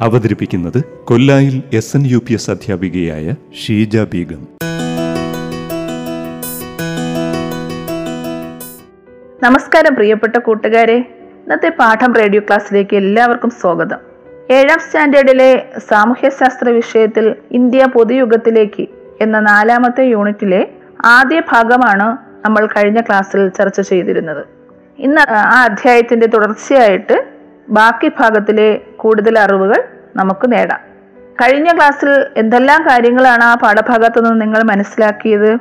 അവതരിപ്പിക്കുന്നത് കൊല്ലായിൽ S N U P S അധ്യാപികയായ ഷീജ ബീഗം. നമസ്കാരം പ്രിയപ്പെട്ട കൂട്ടുകാരെ. ഇന്നത്തെ പാഠം റേഡിയോ ക്ലാസ്സിലേക്ക് എല്ലാവർക്കും സ്വാഗതം. ഏഴാം സ്റ്റാൻഡേർഡിലെ സാമൂഹ്യശാസ്ത്ര വിഷയത്തിൽ ഇന്ത്യ പൊതുയുഗത്തിലേക്ക് എന്ന നാലാമത്തെ യൂണിറ്റിലെ ആദ്യ ഭാഗമാണ് നമ്മൾ കഴിഞ്ഞ ക്ലാസ്സിൽ ചർച്ച ചെയ്തിരുന്നത്. ഇന്ന് ആ അധ്യായത്തിന്റെ തുടർച്ചയായിട്ട് ബാക്കി ഭാഗത്തിലെ കൂടുതൽ അറിവുകൾ നമുക്ക് നേടാം. കഴിഞ്ഞ ക്ലാസ്സിൽ എന്തെല്ലാം കാര്യങ്ങളാണ് ആ പാഠഭാഗത്തു നിന്ന് നിങ്ങൾ മനസ്സിലാക്കിയത്?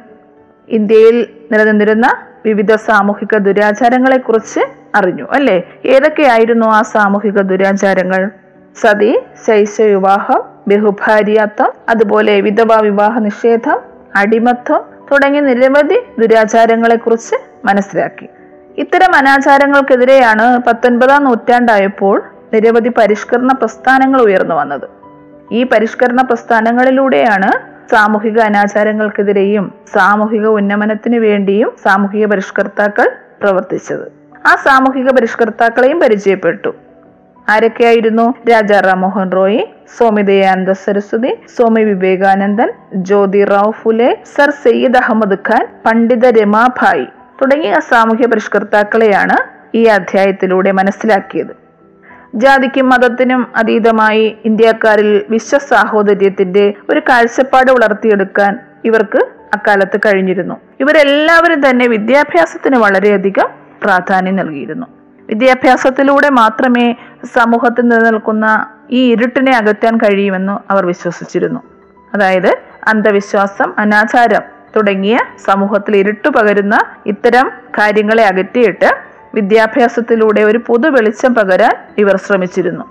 ഇന്ത്യയിൽ നിലനിന്നിരുന്ന വിവിധ സാമൂഹിക ദുരാചാരങ്ങളെക്കുറിച്ച് അറിഞ്ഞു അല്ലേ? ഏതൊക്കെയായിരുന്നു ആ സാമൂഹിക ദുരാചാരങ്ങൾ? സതി ശൈശ വിവാഹം ബഹുഭാര്യാത്വം അതുപോലെ വിധവാ വിവാഹ നിഷേധം അടിമത്വം തുടങ്ങിയ നിരവധി ദുരാചാരങ്ങളെക്കുറിച്ച് മനസ്സിലാക്കി. ഇത്തരം അനാചാരങ്ങൾക്കെതിരെയാണ് പത്തൊൻപതാം നൂറ്റാണ്ടായപ്പോൾ നിരവധി പരിഷ്കരണ പ്രസ്ഥാനങ്ങൾ ഉയർന്നു വന്നത്. ഈ പരിഷ്കരണ പ്രസ്ഥാനങ്ങളിലൂടെയാണ് സാമൂഹിക അനാചാരങ്ങൾക്കെതിരെയും സാമൂഹിക ഉന്നമനത്തിനു വേണ്ടിയും സാമൂഹിക പരിഷ്കർത്താക്കൾ പ്രവർത്തിച്ചത്. ആ സാമൂഹിക പരിഷ്കർത്താക്കളെയും പരിചയപ്പെട്ടു. ആരൊക്കെയായിരുന്നു? രാജാ റാംമോഹൻ റോയി സ്വാമി ദയാനന്ദ സരസ്വതി സ്വാമി വിവേകാനന്ദൻ ജ്യോതിറാവ് ഫുലെ സർ സയ്യിദ് അഹമ്മദ് ഖാൻ പണ്ഡിത രമാഭായി. തുടങ്ങിയ സാമൂഹ്യ പരിഷ്കർത്താക്കളെയാണ് ഈ അധ്യായത്തിലൂടെ മനസ്സിലാക്കിയത്. ജാതിക്കും മതത്തിനും അതീതമായി ഇന്ത്യക്കാരിൽ വിശ്വസാഹോദര്യത്തിന്റെ ഒരു കാഴ്ചപ്പാട് വളർത്തിയെടുക്കാൻ ഇവർക്ക് അക്കാലത്ത് കഴിഞ്ഞിരുന്നു. ഇവരെല്ലാവരും തന്നെ വിദ്യാഭ്യാസത്തിന് വളരെയധികം പ്രാധാന്യം നൽകിയിരുന്നു. വിദ്യാഭ്യാസത്തിലൂടെ മാത്രമേ സമൂഹത്തിൽ നിലനിൽക്കുന്ന ഈ ഇരുട്ടിനെ അകറ്റാൻ കഴിയുമെന്ന് അവർ വിശ്വസിച്ചിരുന്നു. അതായത് അന്ധവിശ്വാസം അനാചാരം തുടങ്ങിയ സമൂഹത്തിൽ ഇരുട്ടു പകരുന്ന ഇത്തരം കാര്യങ്ങളെ അകറ്റിയിട്ട് വിദ്യാഭ്യാസത്തിലൂടെ ഒരു പൊതു വെളിച്ചം പകരാൻ ഇവർ ശ്രമിച്ചിരുന്നു.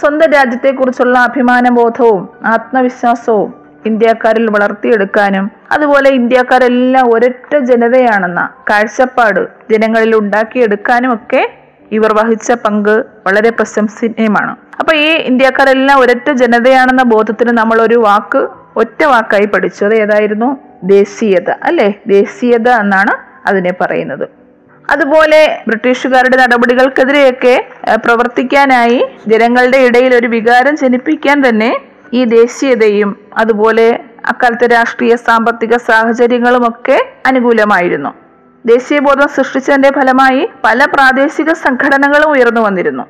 സ്വന്തം രാജ്യത്തെക്കുറിച്ചുള്ള അഭിമാനബോധവും ആത്മവിശ്വാസവും ഇന്ത്യക്കാരിൽ വളർത്തിയെടുക്കാനും അതുപോലെ ഇന്ത്യക്കാരെല്ലാം ഒരൊറ്റ ജനതയാണെന്ന കാഴ്ചപ്പാട് ജനങ്ങളിൽ ഉണ്ടാക്കിയെടുക്കാനും ഒക്കെ ഇവർ വഹിച്ച പങ്ക് വളരെ പ്രശംസനീയമാണ്. അപ്പൊ ഈ ഇന്ത്യക്കാരെല്ലാം ഒരൊറ്റ ജനതയാണെന്ന ബോധത്തിന് നമ്മൾ ഒരു വാക്ക് ഒറ്റ വാക്കായി പഠിച്ചു. അത് ഏതായിരുന്നു? ദേശീയത അല്ലെ? ദേശീയത എന്നാണ് അതിനെ പറയുന്നത്. അതുപോലെ ബ്രിട്ടീഷുകാരുടെ നടപടികൾക്കെതിരെയൊക്കെ പ്രവർത്തിക്കാനായി ജനങ്ങളുടെ ഇടയിൽ ഒരു വികാരം ജനിപ്പിക്കാൻ തന്നെ ഈ ദേശീയതയും അതുപോലെ അക്കാലത്തെ രാഷ്ട്രീയ സാമ്പത്തിക സാഹചര്യങ്ങളുമൊക്കെ അനുകൂലമായിരുന്നു. ദേശീയ ബോധം സൃഷ്ടിച്ചതിന്റെ ഫലമായി പല പ്രാദേശിക സംഘടനകളും ഉയർന്നു വന്നിരുന്നു.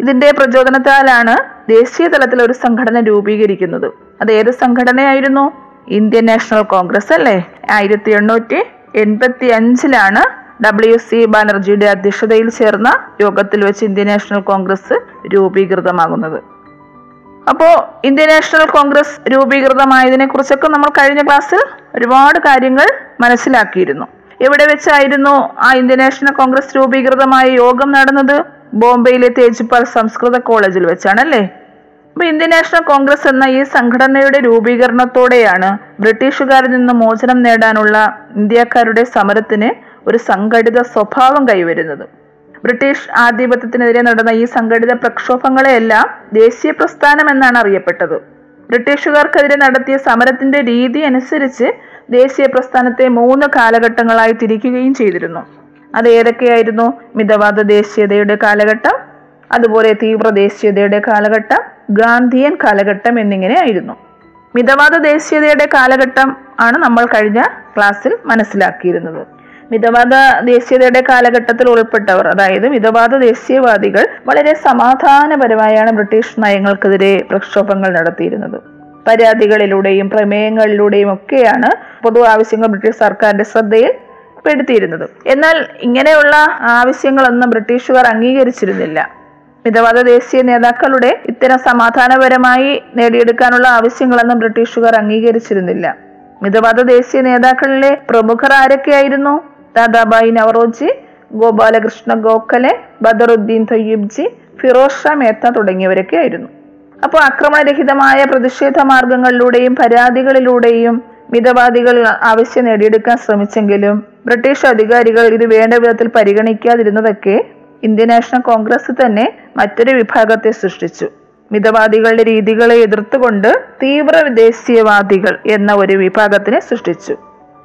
ഇതിന്റെ പ്രചോദനത്താലാണ് ദേശീയ തലത്തിൽ ഒരു സംഘടന രൂപീകരിക്കുന്നത്. അത് ഏത് സംഘടനയായിരുന്നു? ഇന്ത്യൻ നാഷണൽ കോൺഗ്രസ് അല്ലേ? ആയിരത്തി എണ്ണൂറ്റി എൺപത്തി അഞ്ചിലാണ് ഡബ്ല്യു സി ബാനർജിയുടെ അധ്യക്ഷതയിൽ ചേർന്ന യോഗത്തിൽ വെച്ച് ഇന്ത്യൻ നാഷണൽ കോൺഗ്രസ് രൂപീകൃതമാകുന്നത്. അപ്പോ ഇന്ത്യൻ നാഷണൽ കോൺഗ്രസ് രൂപീകൃതമായതിനെ കുറിച്ചൊക്കെ നമ്മൾ കഴിഞ്ഞ ക്ലാസ്സിൽ ഒരുപാട് കാര്യങ്ങൾ മനസ്സിലാക്കിയിരുന്നു. എവിടെ വെച്ചായിരുന്നു ആ ഇന്ത്യൻ നാഷണൽ കോൺഗ്രസ് രൂപീകൃതമായ യോഗം നടന്നത്? ബോംബെയിലെ തേജ്പാൽ സംസ്കൃത കോളേജിൽ വെച്ചാണ് അല്ലേ അപ്പൊ ഇന്ത്യൻ നാഷണൽ കോൺഗ്രസ് എന്ന ഈ സംഘടനയുടെ രൂപീകരണത്തോടെയാണ് ബ്രിട്ടീഷുകാരിൽ നിന്ന് മോചനം നേടാനുള്ള ഇന്ത്യക്കാരുടെ സമരത്തിന് ഒരു സംഘടിത സ്വഭാവം കൈവരുന്നത്. ബ്രിട്ടീഷ് ആധിപത്യത്തിനെതിരെ നടന്ന ഈ സംഘടിത പ്രക്ഷോഭങ്ങളെയെല്ലാം ദേശീയ പ്രസ്ഥാനം എന്നാണ് അറിയപ്പെട്ടത്. ബ്രിട്ടീഷുകാർക്കെതിരെ നടത്തിയ സമരത്തിന്റെ രീതി അനുസരിച്ച് ദേശീയ പ്രസ്ഥാനത്തെ മൂന്ന് കാലഘട്ടങ്ങളായി തിരിക്കുകയും ചെയ്തിരുന്നു. അത് ഏതൊക്കെയായിരുന്നു? മിതവാദ ദേശീയതയുടെ കാലഘട്ടം അതുപോലെ തീവ്ര ദേശീയതയുടെ കാലഘട്ടം ഗാന്ധിയൻ കാലഘട്ടം എന്നിങ്ങനെ ആയിരുന്നു മിതവാദ ദേശീയതയുടെ കാലഘട്ടം ആണ് നമ്മൾ കഴിഞ്ഞ ക്ലാസ്സിൽ മനസ്സിലാക്കിയിരുന്നത്. മിതവാദ ദേശീയതയുടെ കാലഘട്ടത്തിൽ ഉൾപ്പെട്ടവർ അതായത് മിതവാദ ദേശീയവാദികൾ വളരെ സമാധാനപരമായാണ് ബ്രിട്ടീഷ് നയങ്ങൾക്കെതിരെ പ്രക്ഷോഭങ്ങൾ നടത്തിയിരുന്നത്. പരാതികളിലൂടെയും പ്രമേയങ്ങളിലൂടെയും ഒക്കെയാണ് പൊതു ആവശ്യങ്ങൾ ബ്രിട്ടീഷ് സർക്കാരിന്റെ ശ്രദ്ധയിൽ പെടുത്തിയിരുന്നത്. എന്നാൽ ഇങ്ങനെയുള്ള ആവശ്യങ്ങളൊന്നും ബ്രിട്ടീഷുകാർ അംഗീകരിച്ചിരുന്നില്ല. മിതവാദ ദേശീയ നേതാക്കളുടെ ഇത്തരം സമാധാനപരമായി നേടിയെടുക്കാനുള്ള ആവശ്യങ്ങളൊന്നും ബ്രിട്ടീഷുകാർ അംഗീകരിച്ചിരുന്നില്ല. മിതവാദ ദേശീയ നേതാക്കളിലെ പ്രമുഖർ ആരൊക്കെയായിരുന്നു? ദാദാബായി നവറോജി ഗോപാലകൃഷ്ണ ഗോഖലെ ബദറുദ്ദീൻ തൊയ്യബ്ജി ഫിറോസ് ഷാ മേത്ത തുടങ്ങിയവരൊക്കെ ആയിരുന്നു. അപ്പോൾ ആക്രമണരഹിതമായ പ്രതിഷേധ മാർഗങ്ങളിലൂടെയും പരാതികളിലൂടെയും മിതവാദികൾ ആവശ്യം നേടിയെടുക്കാൻ ശ്രമിച്ചെങ്കിലും ബ്രിട്ടീഷ് അധികാരികൾ ഇത് വേണ്ട വിധത്തിൽ പരിഗണിക്കാതിരുന്നതൊക്കെ ഇന്ത്യൻ നാഷണൽ കോൺഗ്രസ് തന്നെ മറ്റൊരു വിഭാഗത്തെ സൃഷ്ടിച്ചു. മിതവാദികളുടെ രീതികളെ എതിർത്തുകൊണ്ട് തീവ്ര ദേശീയവാദികൾ എന്ന ഒരു വിഭാഗത്തിനെ സൃഷ്ടിച്ചു.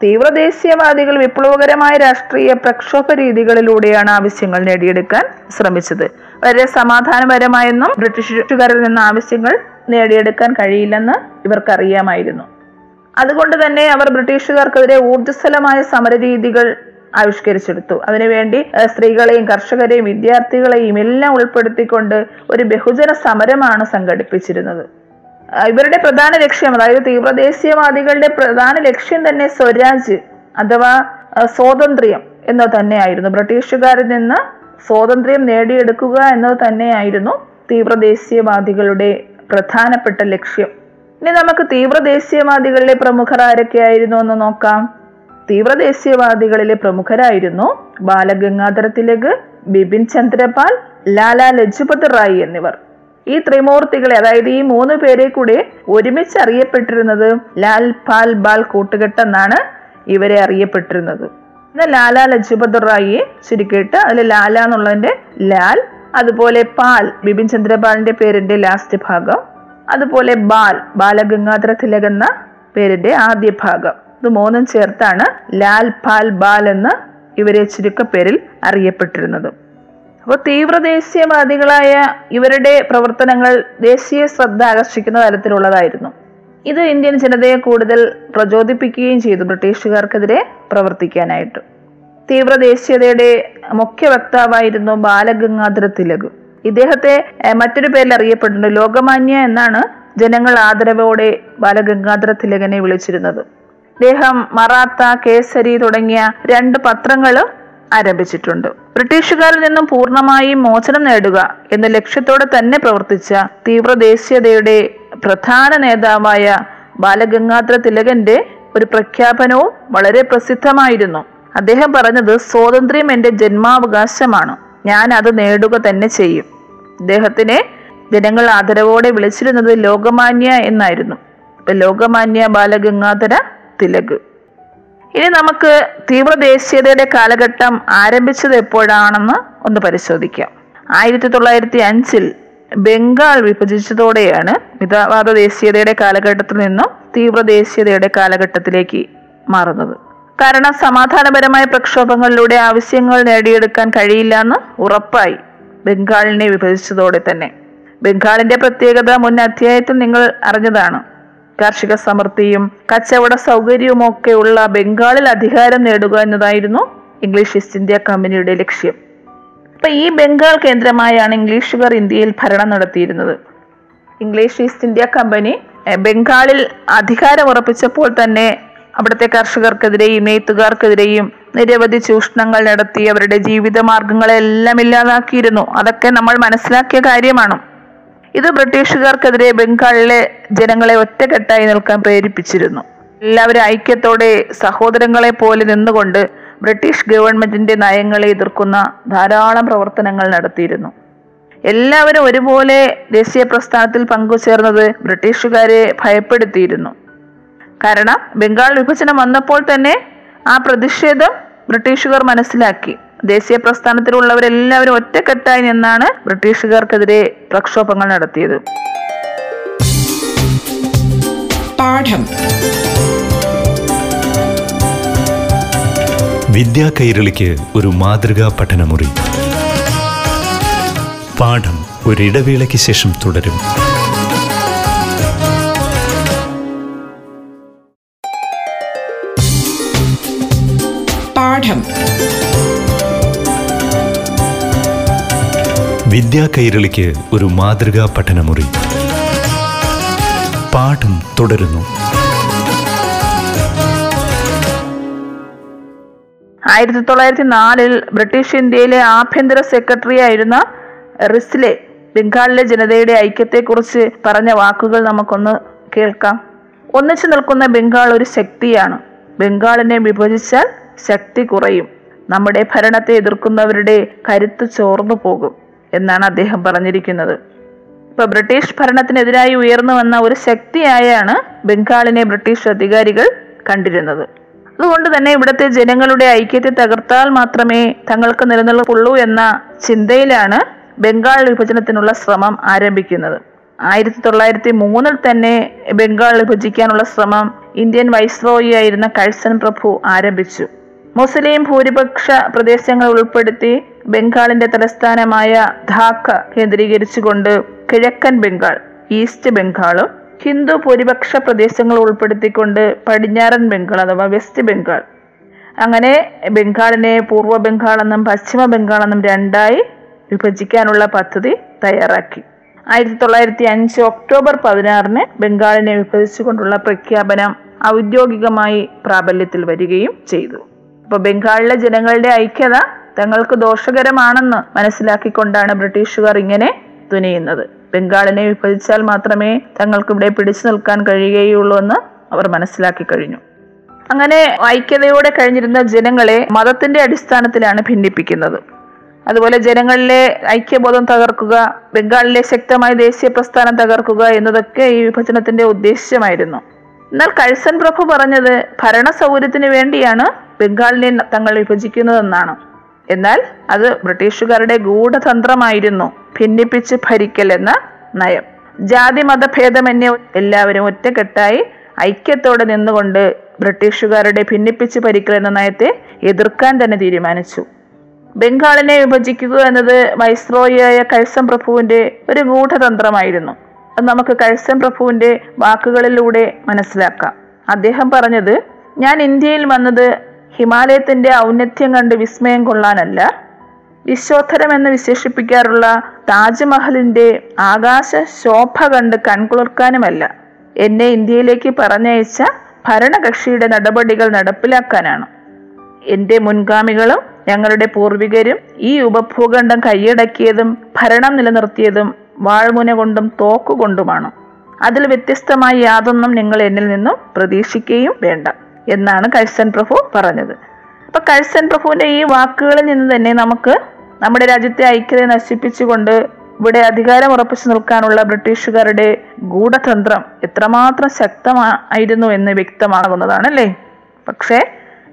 തീവ്ര ദേശീയവാദികൾ വിപ്ലവകരമായ രാഷ്ട്രീയ പ്രക്ഷോഭ രീതികളിലൂടെയാണ് ആവശ്യങ്ങൾ നേടിയെടുക്കാൻ ശ്രമിച്ചത്. വളരെ സമാധാനപരമായെന്നും ബ്രിട്ടീഷുകാരിൽ നിന്ന് ആവശ്യങ്ങൾ നേടിയെടുക്കാൻ കഴിയില്ലെന്ന് ഇവർക്കറിയാമായിരുന്നു. അതുകൊണ്ട് തന്നെ അവർ ബ്രിട്ടീഷുകാർക്കെതിരെ ഊർജസ്വലമായ സമരരീതികൾ ആവിഷ്കരിച്ചെടുത്തു. അതിനുവേണ്ടി സ്ത്രീകളെയും കർഷകരെയും വിദ്യാർത്ഥികളെയും എല്ലാം ഉൾപ്പെടുത്തിക്കൊണ്ട് ഒരു ബഹുജന സമരമാണ് സംഘടിപ്പിച്ചിരുന്നത്. ഇവരുടെ പ്രധാന ലക്ഷ്യം അതായത് തീവ്രദേശീയവാദികളുടെ പ്രധാന ലക്ഷ്യം തന്നെ സ്വരാജ് അഥവാ സ്വാതന്ത്ര്യം എന്നത് തന്നെയായിരുന്നു. ബ്രിട്ടീഷുകാരിൽ നിന്ന് സ്വാതന്ത്ര്യം നേടിയെടുക്കുക എന്നത് തന്നെയായിരുന്നു തീവ്രദേശീയവാദികളുടെ പ്രധാനപ്പെട്ട ലക്ഷ്യം. ഇനി നമുക്ക് തീവ്രദേശീയവാദികളിലെ പ്രമുഖർ ആരൊക്കെയായിരുന്നു എന്ന് നോക്കാം. തീവ്രദേശീയവാദികളിലെ പ്രമുഖരായിരുന്നു ബാലഗംഗാധര തിലക് ബിപിൻ ചന്ദ്രപാൽ ലാലാ ലജ്പത് റായ് എന്നിവർ. ഈ ത്രിമൂർത്തികളെ അതായത് ഈ മൂന്ന് പേരെ കൂടെ ഒരുമിച്ച് അറിയപ്പെട്ടിരുന്നത് ലാൽ പാൽ ബാൽ കൂട്ടുകെട്ട് എന്നാണ് ഇവരെ അറിയപ്പെട്ടിരുന്നത്. എന്നാൽ ലാലാ ലജ്പത് റായിയെ ചുരുക്കിയിട്ട് അതിൽ ലാല എന്നുള്ളതിന്റെ ലാൽ അതുപോലെ പാൽ ബിപിൻ ചന്ദ്രപാലിന്റെ പേരിന്റെ ലാസ്റ്റ് ഭാഗം അതുപോലെ ബാൽ ബാലഗംഗാധര തിലക് എന്ന പേരിന്റെ ആദ്യ ഭാഗം. ഇത് മൂന്നും ചേർത്താണ് ലാൽ പാൽ ബാൽ എന്ന് ഇവരെ ചുരുക്കപ്പേരിൽ അറിയപ്പെട്ടിരുന്നത്. അപ്പോൾ തീവ്രദേശീയവാദികളായ ഇവരുടെ പ്രവർത്തനങ്ങൾ ദേശീയ ശ്രദ്ധ ആകർഷിക്കുന്ന തരത്തിലുള്ളതായിരുന്നു. ഇത് ഇന്ത്യൻ ജനതയെ കൂടുതൽ പ്രചോദിപ്പിക്കുകയും ചെയ്തു ബ്രിട്ടീഷുകാർക്കെതിരെ പ്രവർത്തിക്കാനായിട്ട്. തീവ്രദേശീയതയുടെ മുഖ്യ വക്താവായിരുന്നു ബാലഗംഗാധര തിലക്. ഇദ്ദേഹത്തെ മറ്റൊരു പേരിൽ അറിയപ്പെടുന്നുണ്ട് ലോകമാന്യ എന്നാണ് ജനങ്ങൾ ആദരവോടെ ബാലഗംഗാധര തിലകനെ വിളിച്ചിരുന്നത്. ഇദ്ദേഹം മറാത്ത കേസരി തുടങ്ങിയ രണ്ട് പത്രങ്ങൾ ആരംഭിച്ചിട്ടുണ്ട്. ബ്രിട്ടീഷുകാരിൽ നിന്നും പൂർണമായും മോചനം നേടുക എന്ന ലക്ഷ്യത്തോടെ തന്നെ പ്രവർത്തിച്ച തീവ്ര ദേശീയതയുടെ പ്രധാന നേതാവായ ബാലഗംഗാധര തിലകന്റെ ഒരു പ്രഖ്യാപനവും വളരെ പ്രസിദ്ധമായിരുന്നു. അദ്ദേഹം പറഞ്ഞത് സ്വാതന്ത്ര്യം എന്റെ ജന്മാവകാശമാണ്. ഞാൻ അത് നേടുക തന്നെ ചെയ്യും. അദ്ദേഹത്തിനെ ജനങ്ങൾ ആദരവോടെ വിളിച്ചിരുന്നത് ലോകമാന്യ എന്നായിരുന്നു. ഇപ്പൊ ലോകമാന്യ ബാലഗംഗാധര തിലക്. ഇനി നമുക്ക് തീവ്രദേശീയതയുടെ കാലഘട്ടം ആരംഭിച്ചത് എപ്പോഴാണെന്ന് ഒന്ന് പരിശോധിക്കാം. ആയിരത്തി തൊള്ളായിരത്തി അഞ്ചിൽ ബംഗാൾ വിഭജിച്ചതോടെയാണ് മിതവാദ ദേശീയതയുടെ കാലഘട്ടത്തിൽ നിന്നും തീവ്രദേശീയതയുടെ കാലഘട്ടത്തിലേക്ക് മാറുന്നത്. കാരണം സമാധാനപരമായ പ്രക്ഷോഭങ്ങളിലൂടെ ആവശ്യങ്ങൾ നേടിയെടുക്കാൻ കഴിയില്ല എന്ന് ഉറപ്പായി ബംഗാളിനെ വിഭജിച്ചതോടെ തന്നെ. ബംഗാളിന്റെ പ്രത്യേകത മുൻ അധ്യായത്തിൽ നിങ്ങൾ അറിഞ്ഞതാണ്. കാർഷിക സമൃദ്ധിയും കച്ചവട സൗകര്യവും ഒക്കെ ഉള്ള ബംഗാളിൽ അധികാരം നേടുക എന്നതായിരുന്നു ഇംഗ്ലീഷ് ഈസ്റ്റ് ഇന്ത്യ കമ്പനിയുടെ ലക്ഷ്യം. അപ്പൊ ഈ ബംഗാൾ കേന്ദ്രമായാണ് ഇംഗ്ലീഷുകാർ ഇന്ത്യയിൽ ഭരണം നടത്തിയിരുന്നത്. ഇംഗ്ലീഷ് ഈസ്റ്റ് ഇന്ത്യ കമ്പനി ബംഗാളിൽ അധികാരം ഉറപ്പിച്ചപ്പോൾ തന്നെ അവിടുത്തെ കർഷകർക്കെതിരെയും നെയ്ത്തുകാർക്കെതിരെയും നിരവധി ചൂഷണങ്ങൾ നടത്തി അവരുടെ ജീവിത മാർഗങ്ങളെല്ലാം ഇല്ലാതാക്കിയിരുന്നു. അതൊക്കെ നമ്മൾ മനസ്സിലാക്കിയ കാര്യമാണ്. ഇത് ബ്രിട്ടീഷുകാർക്കെതിരെ ബംഗാളിലെ ജനങ്ങളെ ഒറ്റക്കെട്ടായി നിൽക്കാൻ പ്രേരിപ്പിച്ചിരുന്നു. എല്ലാവരും ഐക്യത്തോടെ സഹോദരങ്ങളെ പോലെ നിന്നുകൊണ്ട് ബ്രിട്ടീഷ് ഗവൺമെന്റിന്റെ നയങ്ങളെ എതിർക്കുന്ന ധാരാളം പ്രവർത്തനങ്ങൾ നടത്തിയിരുന്നു. എല്ലാവരും ഒരുപോലെ ദേശീയ പ്രസ്ഥാനത്തിൽ പങ്കുചേർന്നത് ബ്രിട്ടീഷുകാരെ ഭയപ്പെടുത്തിയിരുന്നു. കാരണം ബംഗാൾ വിഭജനം വന്നപ്പോൾ തന്നെ ആ പ്രതിഷേധം ബ്രിട്ടീഷുകാർ മനസ്സിലാക്കി. ദേശീയ പ്രസ്ഥാനത്തിലുള്ളവരെല്ലാവരും ഒറ്റക്കെട്ടായി നിന്നാണ് ബ്രിട്ടീഷുകാർക്കെതിരെ പ്രക്ഷോഭങ്ങൾ നടത്തിയത്. പാഠം. വിദ്യാ കൈരളിക്ക് ഒരു മാതൃകാ പഠനമുറി. പാഠം ഒരിടവേളയ്ക്ക് ശേഷം തുടരും. പാഠം. വിദ്യാ കൈരളിക്ക് ഒരു മാതൃകാ പഠനമുറി. പാഠം തുടരുന്നു. ആയിരത്തി തൊള്ളായിരത്തി നാലിൽ ബ്രിട്ടീഷ് ഇന്ത്യയിലെ ആഭ്യന്തര സെക്രട്ടറി ആയിരുന്ന റിസ്ലെ ബംഗാളിലെ ജനതയുടെ ഐക്യത്തെക്കുറിച്ച് പറഞ്ഞ വാക്കുകൾ നമുക്കൊന്ന് കേൾക്കാം. ഒന്നിച്ചു നിൽക്കുന്ന ബംഗാൾ ഒരു ശക്തിയാണ്. ബംഗാളിനെ വിഭജിച്ചാൽ ശക്തി കുറയും. നമ്മുടെ ഭരണത്തെ എതിർക്കുന്നവരുടെ കരുത്ത് ചോർന്നു പോകും. എന്നാണ് അദ്ദേഹം പറഞ്ഞിരിക്കുന്നത്. ഇപ്പൊ ബ്രിട്ടീഷ് ഭരണത്തിനെതിരായി ഉയർന്നു വന്ന ഒരു ശക്തിയായാണ് ബംഗാളിനെ ബ്രിട്ടീഷ് അധികാരികൾ കണ്ടിരുന്നത്. അതുകൊണ്ട് തന്നെ ഇവിടുത്തെ ജനങ്ങളുടെ ഐക്യത്തെ തകർത്താൽ മാത്രമേ തങ്ങൾക്ക് നിലനിൽപ്പുള്ളൂ എന്ന ചിന്തയിലാണ് ബംഗാൾ വിഭജനത്തിനുള്ള ശ്രമം ആരംഭിക്കുന്നത്. ആയിരത്തി തൊള്ളായിരത്തി മൂന്നിൽ തന്നെ ബംഗാൾ വിഭജിക്കാനുള്ള ശ്രമം ഇന്ത്യൻ വൈസ്രോയി ആയിരുന്ന കഴ്സൺ പ്രഭു ആരംഭിച്ചു. മുസ്ലിം ഭൂരിപക്ഷ പ്രദേശങ്ങൾ ഉൾപ്പെടുത്തി ബംഗാളിന്റെ തലസ്ഥാനമായ ധാക്ക കേന്ദ്രീകരിച്ചുകൊണ്ട് കിഴക്കൻ ബംഗാൾ ഈസ്റ്റ് ബംഗാളും ഹിന്ദു ഭൂരിപക്ഷ പ്രദേശങ്ങൾ ഉൾപ്പെടുത്തിക്കൊണ്ട് പടിഞ്ഞാറൻ ബംഗാൾ അഥവാ വെസ്റ്റ് ബംഗാൾ. അങ്ങനെ ബംഗാളിനെ പൂർവ ബംഗാൾ എന്നും പശ്ചിമ ബംഗാൾ എന്നും രണ്ടായി വിഭജിക്കാനുള്ള പദ്ധതി തയ്യാറാക്കി. ആയിരത്തി തൊള്ളായിരത്തി അഞ്ച് ഒക്ടോബർ പതിനാറിന് ബംഗാളിനെ വിഭജിച്ചുകൊണ്ടുള്ള പ്രഖ്യാപനം ഔദ്യോഗികമായി പ്രാബല്യത്തിൽ വരികയും ചെയ്തു. അപ്പോൾ ബംഗാളിലെ ജനങ്ങളുടെ ഐക്യത തങ്ങൾക്ക് ദോഷകരമാണെന്ന് മനസ്സിലാക്കിക്കൊണ്ടാണ് ബ്രിട്ടീഷുകാർ ഇങ്ങനെ തുനിയുന്നത്. ബംഗാളിനെ വിഭജിച്ചാൽ മാത്രമേ തങ്ങൾക്ക് ഇവിടെ പിടിച്ചു നിൽക്കാൻ കഴിയുകയുള്ളൂ എന്ന് അവർ മനസ്സിലാക്കി കഴിഞ്ഞു. അങ്ങനെ ഐക്യതയോടെ കഴിഞ്ഞിരുന്ന ജനങ്ങളെ മതത്തിന്റെ അടിസ്ഥാനത്തിലാണ് ഭിന്നിപ്പിക്കുന്നത്. അതുപോലെ ജനങ്ങളിലെ ഐക്യബോധം തകർക്കുക ബംഗാളിലെ ശക്തമായ ദേശീയ പ്രസ്ഥാനം തകർക്കുക എന്നതൊക്കെ ഈ വിഭജനത്തിന്റെ ഉദ്ദേശ്യമായിരുന്നു. എന്നാൽ കഴ്സൻ പ്രഭു പറഞ്ഞത് ഭരണ സൗകര്യത്തിന് വേണ്ടിയാണ് ബംഗാളിനെ തങ്ങൾ വിഭജിക്കുന്നതെന്നാണ്. എന്നാൽ അത് ബ്രിട്ടീഷുകാരുടെ ഗൂഢതന്ത്രമായിരുന്നു. ഭിന്നിപ്പിച്ച് ഭരിക്കൽ എന്ന നയം. ജാതി മതഭേദമന്യേ എല്ലാവരും ഒറ്റക്കെട്ടായി ഐക്യത്തോടെ നിന്നുകൊണ്ട് ബ്രിട്ടീഷുകാരുടെ ഭിന്നിപ്പിച്ച് ഭരിക്കൽ എന്ന നയത്തെ എതിർക്കാൻ തന്നെ തീരുമാനിച്ചു. ബംഗാളിനെ വിഭജിക്കുക എന്നത് വൈസ്രോയിയായ കഴ്സൻ പ്രഭുവിന്റെ ഒരു ഗൂഢതന്ത്രമായിരുന്നു. അത് നമുക്ക് കഴ്സം പ്രഭുവിന്റെ വാക്കുകളിലൂടെ മനസ്സിലാക്കാം. അദ്ദേഹം പറഞ്ഞത് ഞാൻ ഇന്ത്യയിൽ വന്നത് ഹിമാലയത്തിന്റെ ഔന്നത്യം കണ്ട് വിസ്മയം കൊള്ളാനല്ല വിശ്വോത്തരം എന്ന് വിശേഷിപ്പിക്കാറുള്ള താജ്മഹലിന്റെ ആകാശ ശോഭ കണ്ട് കൺകുളിർക്കാനുമല്ല എന്നെ ഇന്ത്യയിലേക്ക് പറഞ്ഞയച്ച ഭരണകക്ഷിയുടെ നടപടികൾ നടപ്പിലാക്കാനാണ്. എന്റെ മുൻഗാമികളും ഞങ്ങളുടെ പൂർവികരും ഈ ഉപഭൂഖണ്ഡം കൈയടക്കിയതും ഭരണം നിലനിർത്തിയതും വാൾമുന കൊണ്ടും തോക്കുകൊണ്ടുമാണ് അതിൽ വ്യത്യസ്തമായി യാതൊന്നും നിങ്ങൾ എന്നിൽ നിന്നും പ്രതീക്ഷിക്കുകയും വേണ്ട. എന്നാണ് കഴ്സൻ പ്രഭു പറഞ്ഞത്. അപ്പൊ കഴ്സൻ പ്രഭുവിന്റെ ഈ വാക്കുകളിൽ നിന്ന് തന്നെ നമുക്ക് നമ്മുടെ രാജ്യത്തെ ഐക്യത നശിപ്പിച്ചുകൊണ്ട് ഇവിടെ അധികാരം ഉറപ്പിച്ചു നിൽക്കാനുള്ള ബ്രിട്ടീഷുകാരുടെ ഗൂഢതന്ത്രം എത്രമാത്രം ശക്തമായിരുന്നു എന്ന് വ്യക്തമാകുന്നതാണ് അല്ലേ? പക്ഷേ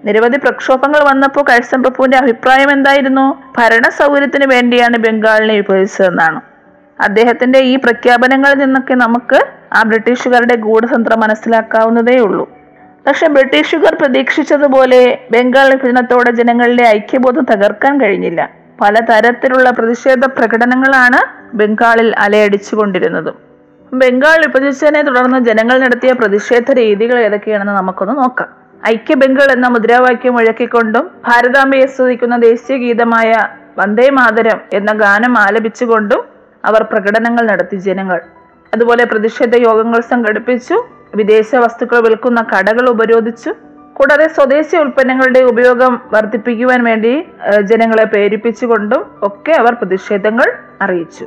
നിരവധി പ്രക്ഷോഭങ്ങൾ വന്നപ്പോൾ കഴ്സൻ പ്രഭുവിന്റെ അഭിപ്രായം എന്തായിരുന്നു? ഭരണ സൗകര്യത്തിന് വേണ്ടിയാണ് ബംഗാളിനെ വിഭജിച്ചതെന്നാണ്. അദ്ദേഹത്തിന്റെ ഈ പ്രഖ്യാപനങ്ങളിൽ നിന്നൊക്കെ നമുക്ക് ആ ബ്രിട്ടീഷുകാരുടെ ഗൂഢതന്ത്രം മനസ്സിലാക്കാവുന്നതേ ഉള്ളൂ പക്ഷെ ബ്രിട്ടീഷുകാർ പ്രതീക്ഷിച്ചതുപോലെ ബംഗാൾ വിഭജനത്തോടെ ജനങ്ങളുടെ ഐക്യബോധം തകർക്കാൻ കഴിഞ്ഞില്ല. പലതരത്തിലുള്ള പ്രതിഷേധ പ്രകടനങ്ങളാണ് ബംഗാളിൽ അലയടിച്ചുകൊണ്ടിരുന്നതും. ബംഗാൾ വിഭജിച്ചതിനെ തുടർന്ന് ജനങ്ങൾ നടത്തിയ പ്രതിഷേധ രീതികൾ ഏതൊക്കെയാണെന്ന് നമുക്കൊന്ന് നോക്കാം. ഐക്യ ബംഗാൾ എന്ന മുദ്രാവാക്യം മുഴക്കിക്കൊണ്ടും ഭാരതാംബയെ സ്തുതിക്കുന്ന ദേശീയ ഗീതമായ വന്ദേ മാതരം എന്ന ഗാനം ആലപിച്ചുകൊണ്ടും അവർ പ്രകടനങ്ങൾ നടത്തി ജനങ്ങൾ. അതുപോലെ പ്രതിഷേധ യോഗങ്ങൾ സംഘടിപ്പിച്ചു. വിദേശ വസ്തുക്കൾ വിൽക്കുന്ന കടകൾ ഉപരോധിച്ചു കൂടാതെ സ്വദേശി ഉൽപ്പന്നങ്ങളുടെ ഉപയോഗം വർദ്ധിപ്പിക്കുവാൻ വേണ്ടി ജനങ്ങളെ പ്രേരിപ്പിച്ചുകൊണ്ടും ഒക്കെ അവർ പ്രതിഷേധങ്ങൾ അറിയിച്ചു.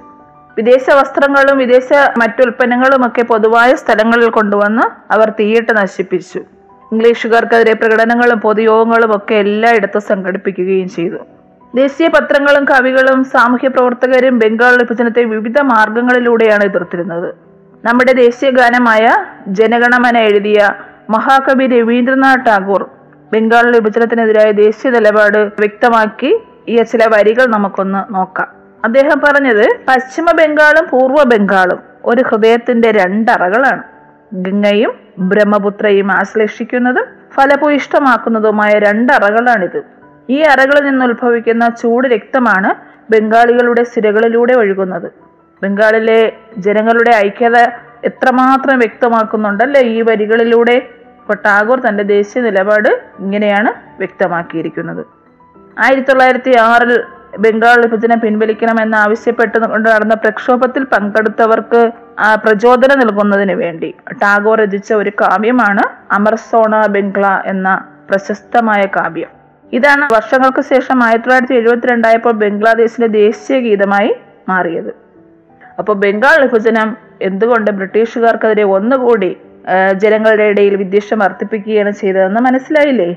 വിദേശ വസ്ത്രങ്ങളും വിദേശ മറ്റുൽപ്പന്നങ്ങളും ഒക്കെ പൊതുവായ സ്ഥലങ്ങളിൽ കൊണ്ടുവന്ന് അവർ തീയിട്ട് നശിപ്പിച്ചു. ഇംഗ്ലീഷുകാർക്കെതിരെ പ്രകടനങ്ങളും പൊതുയോഗങ്ങളും ഒക്കെ എല്ലായിടത്തും സംഘടിപ്പിക്കുകയും ചെയ്തു. ദേശീയ പത്രങ്ങളും കവികളും സാമൂഹ്യ പ്രവർത്തകരും ബംഗാൾ വിഭജനത്തെ വിവിധ മാർഗങ്ങളിലൂടെയാണ് എതിർത്തിരുന്നത്. നമ്മുടെ ദേശീയ ഗാനമായ ജനഗണമന എഴുതിയ മഹാകവി രവീന്ദ്രനാഥ് ടാഗോർ ബംഗാൾ വിഭജനത്തിനെതിരായ ദേശീയ നിലപാട് വ്യക്തമാക്കി. ഈ ചില വരികൾ നമുക്കൊന്ന് നോക്കാം. അദ്ദേഹം പറഞ്ഞത് പശ്ചിമ ബംഗാളും പൂർവ ബംഗാളും ഒരു ഹൃദയത്തിന്റെ രണ്ടറകളാണ്. ഗംഗയും ബ്രഹ്മപുത്രയും ആശ്ലേഷിക്കുന്നതും ഫലഭൂയിഷ്ടമാക്കുന്നതുമായ രണ്ടറകളാണിത്. ഈ അറകളിൽ നിന്ന് ഉത്ഭവിക്കുന്ന ചൂട് രക്തമാണ് ബംഗാളികളുടെ സിരകളിലൂടെ ഒഴുകുന്നത്. ബംഗാളിലെ ജനങ്ങളുടെ ഐക്യത എത്രമാത്രം വ്യക്തമാക്കുന്നുണ്ടല്ലേ? ഈ വരികളിലൂടെ ഇപ്പൊ ടാഗോർ തന്റെ ദേശീയ നിലപാട് ഇങ്ങനെയാണ് വ്യക്തമാക്കിയിരിക്കുന്നത്. ആയിരത്തി തൊള്ളായിരത്തി ആറിൽ ബംഗാൾ വിഭജനം പിൻവലിക്കണമെന്ന് ആവശ്യപ്പെട്ട് കൊണ്ട് നടന്ന പ്രക്ഷോഭത്തിൽ പങ്കെടുത്തവർക്ക് പ്രചോദനം നൽകുന്നതിന് വേണ്ടി ടാഗോർ രചിച്ച ഒരു കാവ്യമാണ് അമർസോണ ബംഗ്ല എന്ന പ്രശസ്തമായ കാവ്യം. ഇതാണ് വർഷങ്ങൾക്ക് ശേഷം ആയിരത്തി തൊള്ളായിരത്തി എഴുപത്തിരണ്ടായപ്പോൾ ബംഗ്ലാദേശിലെ ദേശീയ ഗീതമായി മാറിയത്. അപ്പോൾ ബംഗാൾ വിഭജനം എന്തുകൊണ്ട് ബ്രിട്ടീഷുകാർക്കെതിരെ ഒന്നുകൂടി ജനങ്ങളുടെ ഇടയിൽ വിദ്വേഷം വർദ്ധിപ്പിക്കുകയാണ് ചെയ്തതെന്ന് മനസ്സിലായില്ലേ?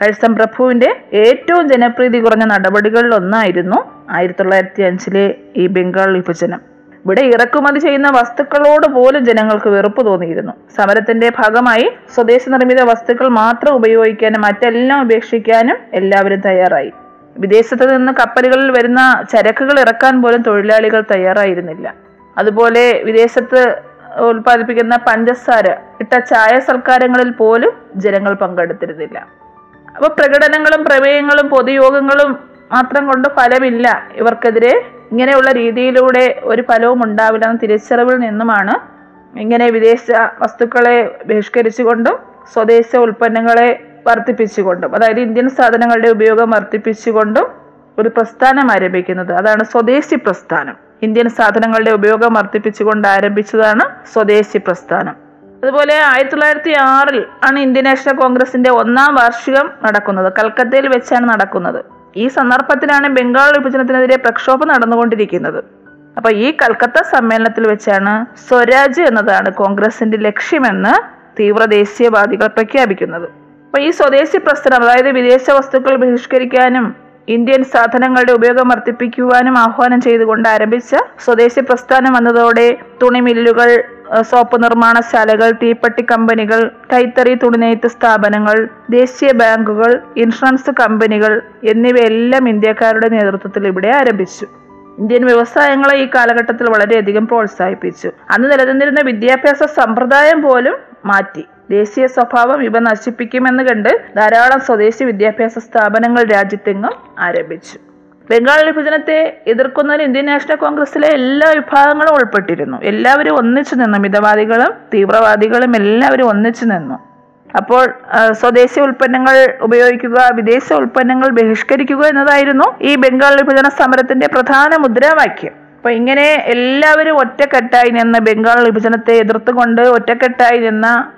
കഴ്സം പ്രഭുവിന്റെ ഏറ്റവും ജനപ്രീതി കുറഞ്ഞ നടപടികളിൽ ഒന്നായിരുന്നു ആയിരത്തി തൊള്ളായിരത്തി അഞ്ചിലെ ഈ ബംഗാൾ വിഭജനം. ഇവിടെ ഇറക്കുമതി ചെയ്യുന്ന വസ്തുക്കളോട് പോലും ജനങ്ങൾക്ക് വെറുപ്പ് തോന്നിയിരുന്നു. സമരത്തിന്റെ ഭാഗമായി സ്വദേശ നിർമ്മിത വസ്തുക്കൾ മാത്രം ഉപയോഗിക്കാനും മറ്റെല്ലാം ഉപേക്ഷിക്കാനും എല്ലാവരും തയ്യാറായി. വിദേശത്ത് നിന്ന് കപ്പലുകളിൽ വരുന്ന ചരക്കുകൾ ഇറക്കാൻ പോലും തൊഴിലാളികൾ തയ്യാറായിരുന്നില്ല. അതുപോലെ വിദേശത്ത് ഉൽപ്പാദിപ്പിക്കുന്ന പഞ്ചസാര ഇട്ട ചായ സൽക്കാരങ്ങളിൽ പോലും ജനങ്ങൾ പങ്കെടുത്തിരുന്നില്ല. അപ്പൊ പ്രകടനങ്ങളും പ്രമേയങ്ങളും പൊതുയോഗങ്ങളും മാത്രം കൊണ്ട് ഫലമില്ല. ഇവർക്കെതിരെ ഇങ്ങനെയുള്ള രീതിയിലൂടെ ഒരു ഫലവും ഉണ്ടാവില്ല എന്ന തിരിച്ചറിവിൽ നിന്നുമാണ് ഇങ്ങനെ വിദേശ വസ്തുക്കളെ ബഹിഷ്കരിച്ചുകൊണ്ടും സ്വദേശ ഉൽപ്പന്നങ്ങളെ വർദ്ധിപ്പിച്ചുകൊണ്ടും അതായത് ഇന്ത്യൻ സാധനങ്ങളുടെ ഉപയോഗം വർദ്ധിപ്പിച്ചുകൊണ്ടും ഒരു പ്രസ്ഥാനം ആരംഭിക്കുന്നത്. അതാണ് സ്വദേശി പ്രസ്ഥാനം. ഇന്ത്യൻ സാധനങ്ങളുടെ ഉപയോഗം വർദ്ധിപ്പിച്ചുകൊണ്ട് ആരംഭിച്ചതാണ് സ്വദേശി പ്രസ്ഥാനം. അതുപോലെ ആയിരത്തി തൊള്ളായിരത്തി ആറിൽ ആണ് ഇന്ത്യൻ നാഷണൽ കോൺഗ്രസിന്റെ ഒന്നാം വാർഷികം നടക്കുന്നത്. കൽക്കത്തയിൽ വെച്ചാണ് നടക്കുന്നത്. ഈ സന്ദർഭത്തിലാണ് ബംഗാൾ വിഭജനത്തിനെതിരെ പ്രക്ഷോഭം നടന്നുകൊണ്ടിരിക്കുന്നത്. അപ്പൊ ഈ കൽക്കത്ത സമ്മേളനത്തിൽ വെച്ചാണ് സ്വരാജ് എന്നതാണ് കോൺഗ്രസിന്റെ ലക്ഷ്യമെന്ന് തീവ്ര ദേശീയവാദികൾ പ്രഖ്യാപിക്കുന്നത്. അപ്പൊ ഈ സ്വദേശി പ്രസ്ഥാനം അതായത് വിദേശ വസ്തുക്കൾ ബഹിഷ്കരിക്കാനും ഇന്ത്യൻ സാധനങ്ങളുടെ ഉപയോഗം വർദ്ധിപ്പിക്കുവാനും ആഹ്വാനം ചെയ്തുകൊണ്ട് ആരംഭിച്ച സ്വദേശി പ്രസ്ഥാനം വന്നതോടെ തുണി മില്ലുകൾ സോപ്പ് നിർമ്മാണശാലകൾ തീപ്പെട്ടി കമ്പനികൾ കൈത്തറി തുണിനെയ്ത്ത് സ്ഥാപനങ്ങൾ ദേശീയ ബാങ്കുകൾ ഇൻഷുറൻസ് കമ്പനികൾ എന്നിവയെല്ലാം ഇന്ത്യക്കാരുടെ നേതൃത്വത്തിൽ ഇവിടെ ആരംഭിച്ചു. ഇന്ത്യൻ വ്യവസായങ്ങളെ ഈ കാലഘട്ടത്തിൽ വളരെയധികം പ്രോത്സാഹിപ്പിച്ചു. അന്ന് നിലനിന്നിരുന്ന വിദ്യാഭ്യാസ സമ്പ്രദായം പോലും മാറ്റി. ദേശീയ സ്വഭാവം ഇവ നശിപ്പിക്കുമെന്ന് കണ്ട് ധാരാളം സ്വദേശി വിദ്യാഭ്യാസ സ്ഥാപനങ്ങൾ രാജ്യത്തെങ്ങും ആരംഭിച്ചു. ബംഗാൾ വിഭജനത്തെ എതിർക്കുന്നതിൽ ഇന്ത്യൻ നാഷണൽ കോൺഗ്രസിലെ എല്ലാ വിഭാഗങ്ങളും ഉൾപ്പെട്ടിരുന്നു. എല്ലാവരും ഒന്നിച്ചു നിന്നു. മിതവാദികളും തീവ്രവാദികളും എല്ലാവരും ഒന്നിച്ചു നിന്നു. അപ്പോൾ സ്വദേശി ഉൽപ്പന്നങ്ങൾ ഉപയോഗിക്കുക വിദേശ ഉൽപ്പന്നങ്ങൾ ബഹിഷ്കരിക്കുക എന്നതായിരുന്നു ഈ ബംഗാൾ വിഭജന സമരത്തിന്റെ പ്രധാന മുദ്രാവാക്യം. അപ്പൊ ഇങ്ങനെ എല്ലാവരും ഒറ്റക്കെട്ടായി നിന്ന് ബംഗാൾ വിഭജനത്തെ എതിർത്തുകൊണ്ട് ഒറ്റക്കെട്ടായി നിന്ന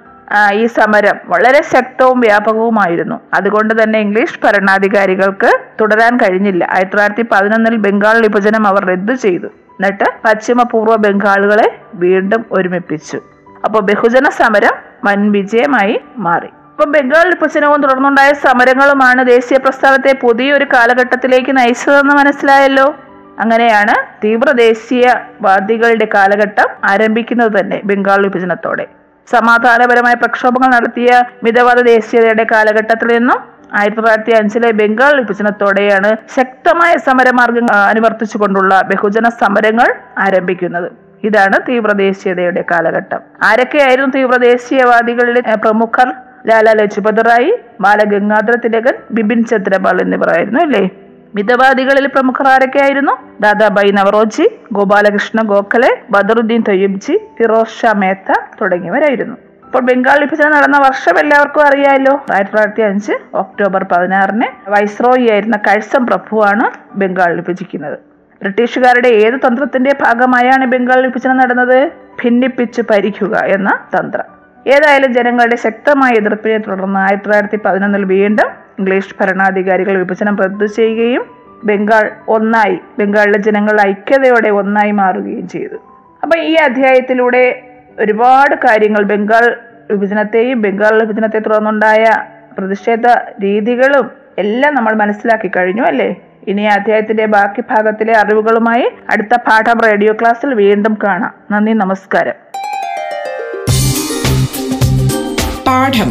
ഈ സമരം വളരെ ശക്തവും വ്യാപകവുമായിരുന്നു. അതുകൊണ്ട് തന്നെ ഇംഗ്ലീഷ് ഭരണാധികാരികൾക്ക് തുടരാൻ കഴിഞ്ഞില്ല. ആയിരത്തി തൊള്ളായിരത്തി പതിനൊന്നിൽ ബംഗാൾ വിഭജനം അവർ റദ്ദു ചെയ്തു. എന്നിട്ട് പശ്ചിമ പൂർവ ബംഗാളുകളെ വീണ്ടും ഒരുമിപ്പിച്ചു. അപ്പോൾ ബഹുജന സമരം വൻ വിജയമായി മാറി. അപ്പൊ ബംഗാൾ വിഭജനവും തുടർന്നുണ്ടായ സമരങ്ങളുമാണ് ദേശീയ പ്രസ്ഥാനത്തെ പുതിയൊരു കാലഘട്ടത്തിലേക്ക് നയിച്ചതെന്ന് മനസ്സിലായല്ലോ? അങ്ങനെയാണ് തീവ്ര ദേശീയവാദികളുടെ കാലഘട്ടം ആരംഭിക്കുന്നത് തന്നെ ബംഗാൾ വിഭജനത്തോടെ. സമാധാനപരമായ പ്രക്ഷോഭങ്ങൾ നടത്തിയ മിതവാദ ദേശീയതയുടെ കാലഘട്ടത്തിൽ നിന്നും ആയിരത്തി തൊള്ളായിരത്തി അഞ്ചിലെ ബംഗാൾ വിഭജനത്തോടെയാണ് ശക്തമായ സമരമാർഗം അനുവർത്തിച്ചുകൊണ്ടുള്ള ബഹുജന സമരങ്ങൾ ആരംഭിക്കുന്നത്. ഇതാണ് തീവ്ര ദേശീയതയുടെ കാലഘട്ടം. ആരൊക്കെയായിരുന്നു തീവ്ര ദേശീയവാദികളിലെ ആ, പ്രമുഖർ? ലാലാ ലജ്പത് റായി ബാലഗംഗാധര തിലകൻ ബിപിൻ ചന്ദ്രപാൽ എന്നിവരായിരുന്നു അല്ലേ? മിതവാദികളിൽ പ്രമുഖർ ആരൊക്കെയായിരുന്നു? ദാദാബായി നവറോജി ഗോപാലകൃഷ്ണ ഗോഖലെ ബദറുദ്ദീൻ തൊയ്യബ്ജി ഫിറോസ് ഷാ മേത്ത തുടങ്ങിയവരായിരുന്നു. അപ്പോൾ ബംഗാൾ വിഭജനം നടന്ന വർഷം എല്ലാവർക്കും അറിയാമല്ലോ ആയിരത്തി തൊള്ളായിരത്തി അഞ്ച് ഒക്ടോബർ പതിനാറിന് വൈസ്രോയി ആയിരുന്ന കഴ്സം പ്രഭുവാണ് ബംഗാൾ വിഭജിക്കുന്നത്. ബ്രിട്ടീഷുകാരുടെ ഏത് തന്ത്രത്തിന്റെ ഭാഗമായാണ് ബംഗാൾ വിഭജനം നടന്നത്? ഭിന്നിപ്പിച്ച് ഭരിക്കുക എന്ന തന്ത്രം. ഏതായാലും ജനങ്ങളുടെ ശക്തമായ എതിർപ്പിനെ തുടർന്ന് ആയിരത്തി തൊള്ളായിരത്തി പതിനൊന്നിൽ വീണ്ടും ഇംഗ്ലീഷ് ഭരണാധികാരികൾ വിഭജനം റദ്ദു ചെയ്യുകയും ബംഗാൾ ഒന്നായി ബംഗാളിലെ ജനങ്ങൾ ഐക്യതയോടെ ഒന്നായി മാറുകയും ചെയ്തു. അപ്പൊ ഈ അധ്യായത്തിലൂടെ ഒരുപാട് കാര്യങ്ങൾ ബംഗാൾ വിഭജനത്തെയും ബംഗാൾ വിഭജനത്തെ തുടർന്നുണ്ടായ പ്രതിഷേധ രീതികളും എല്ലാം നമ്മൾ മനസ്സിലാക്കി കഴിഞ്ഞു അല്ലേ? ഇനി അധ്യായത്തിന്റെ ബാക്കി ഭാഗത്തിലെ അറിവുകളുമായി അടുത്ത പാഠം റേഡിയോ ക്ലാസ്സിൽ വീണ്ടും കാണാം. നന്ദി നമസ്കാരം. പാഠം.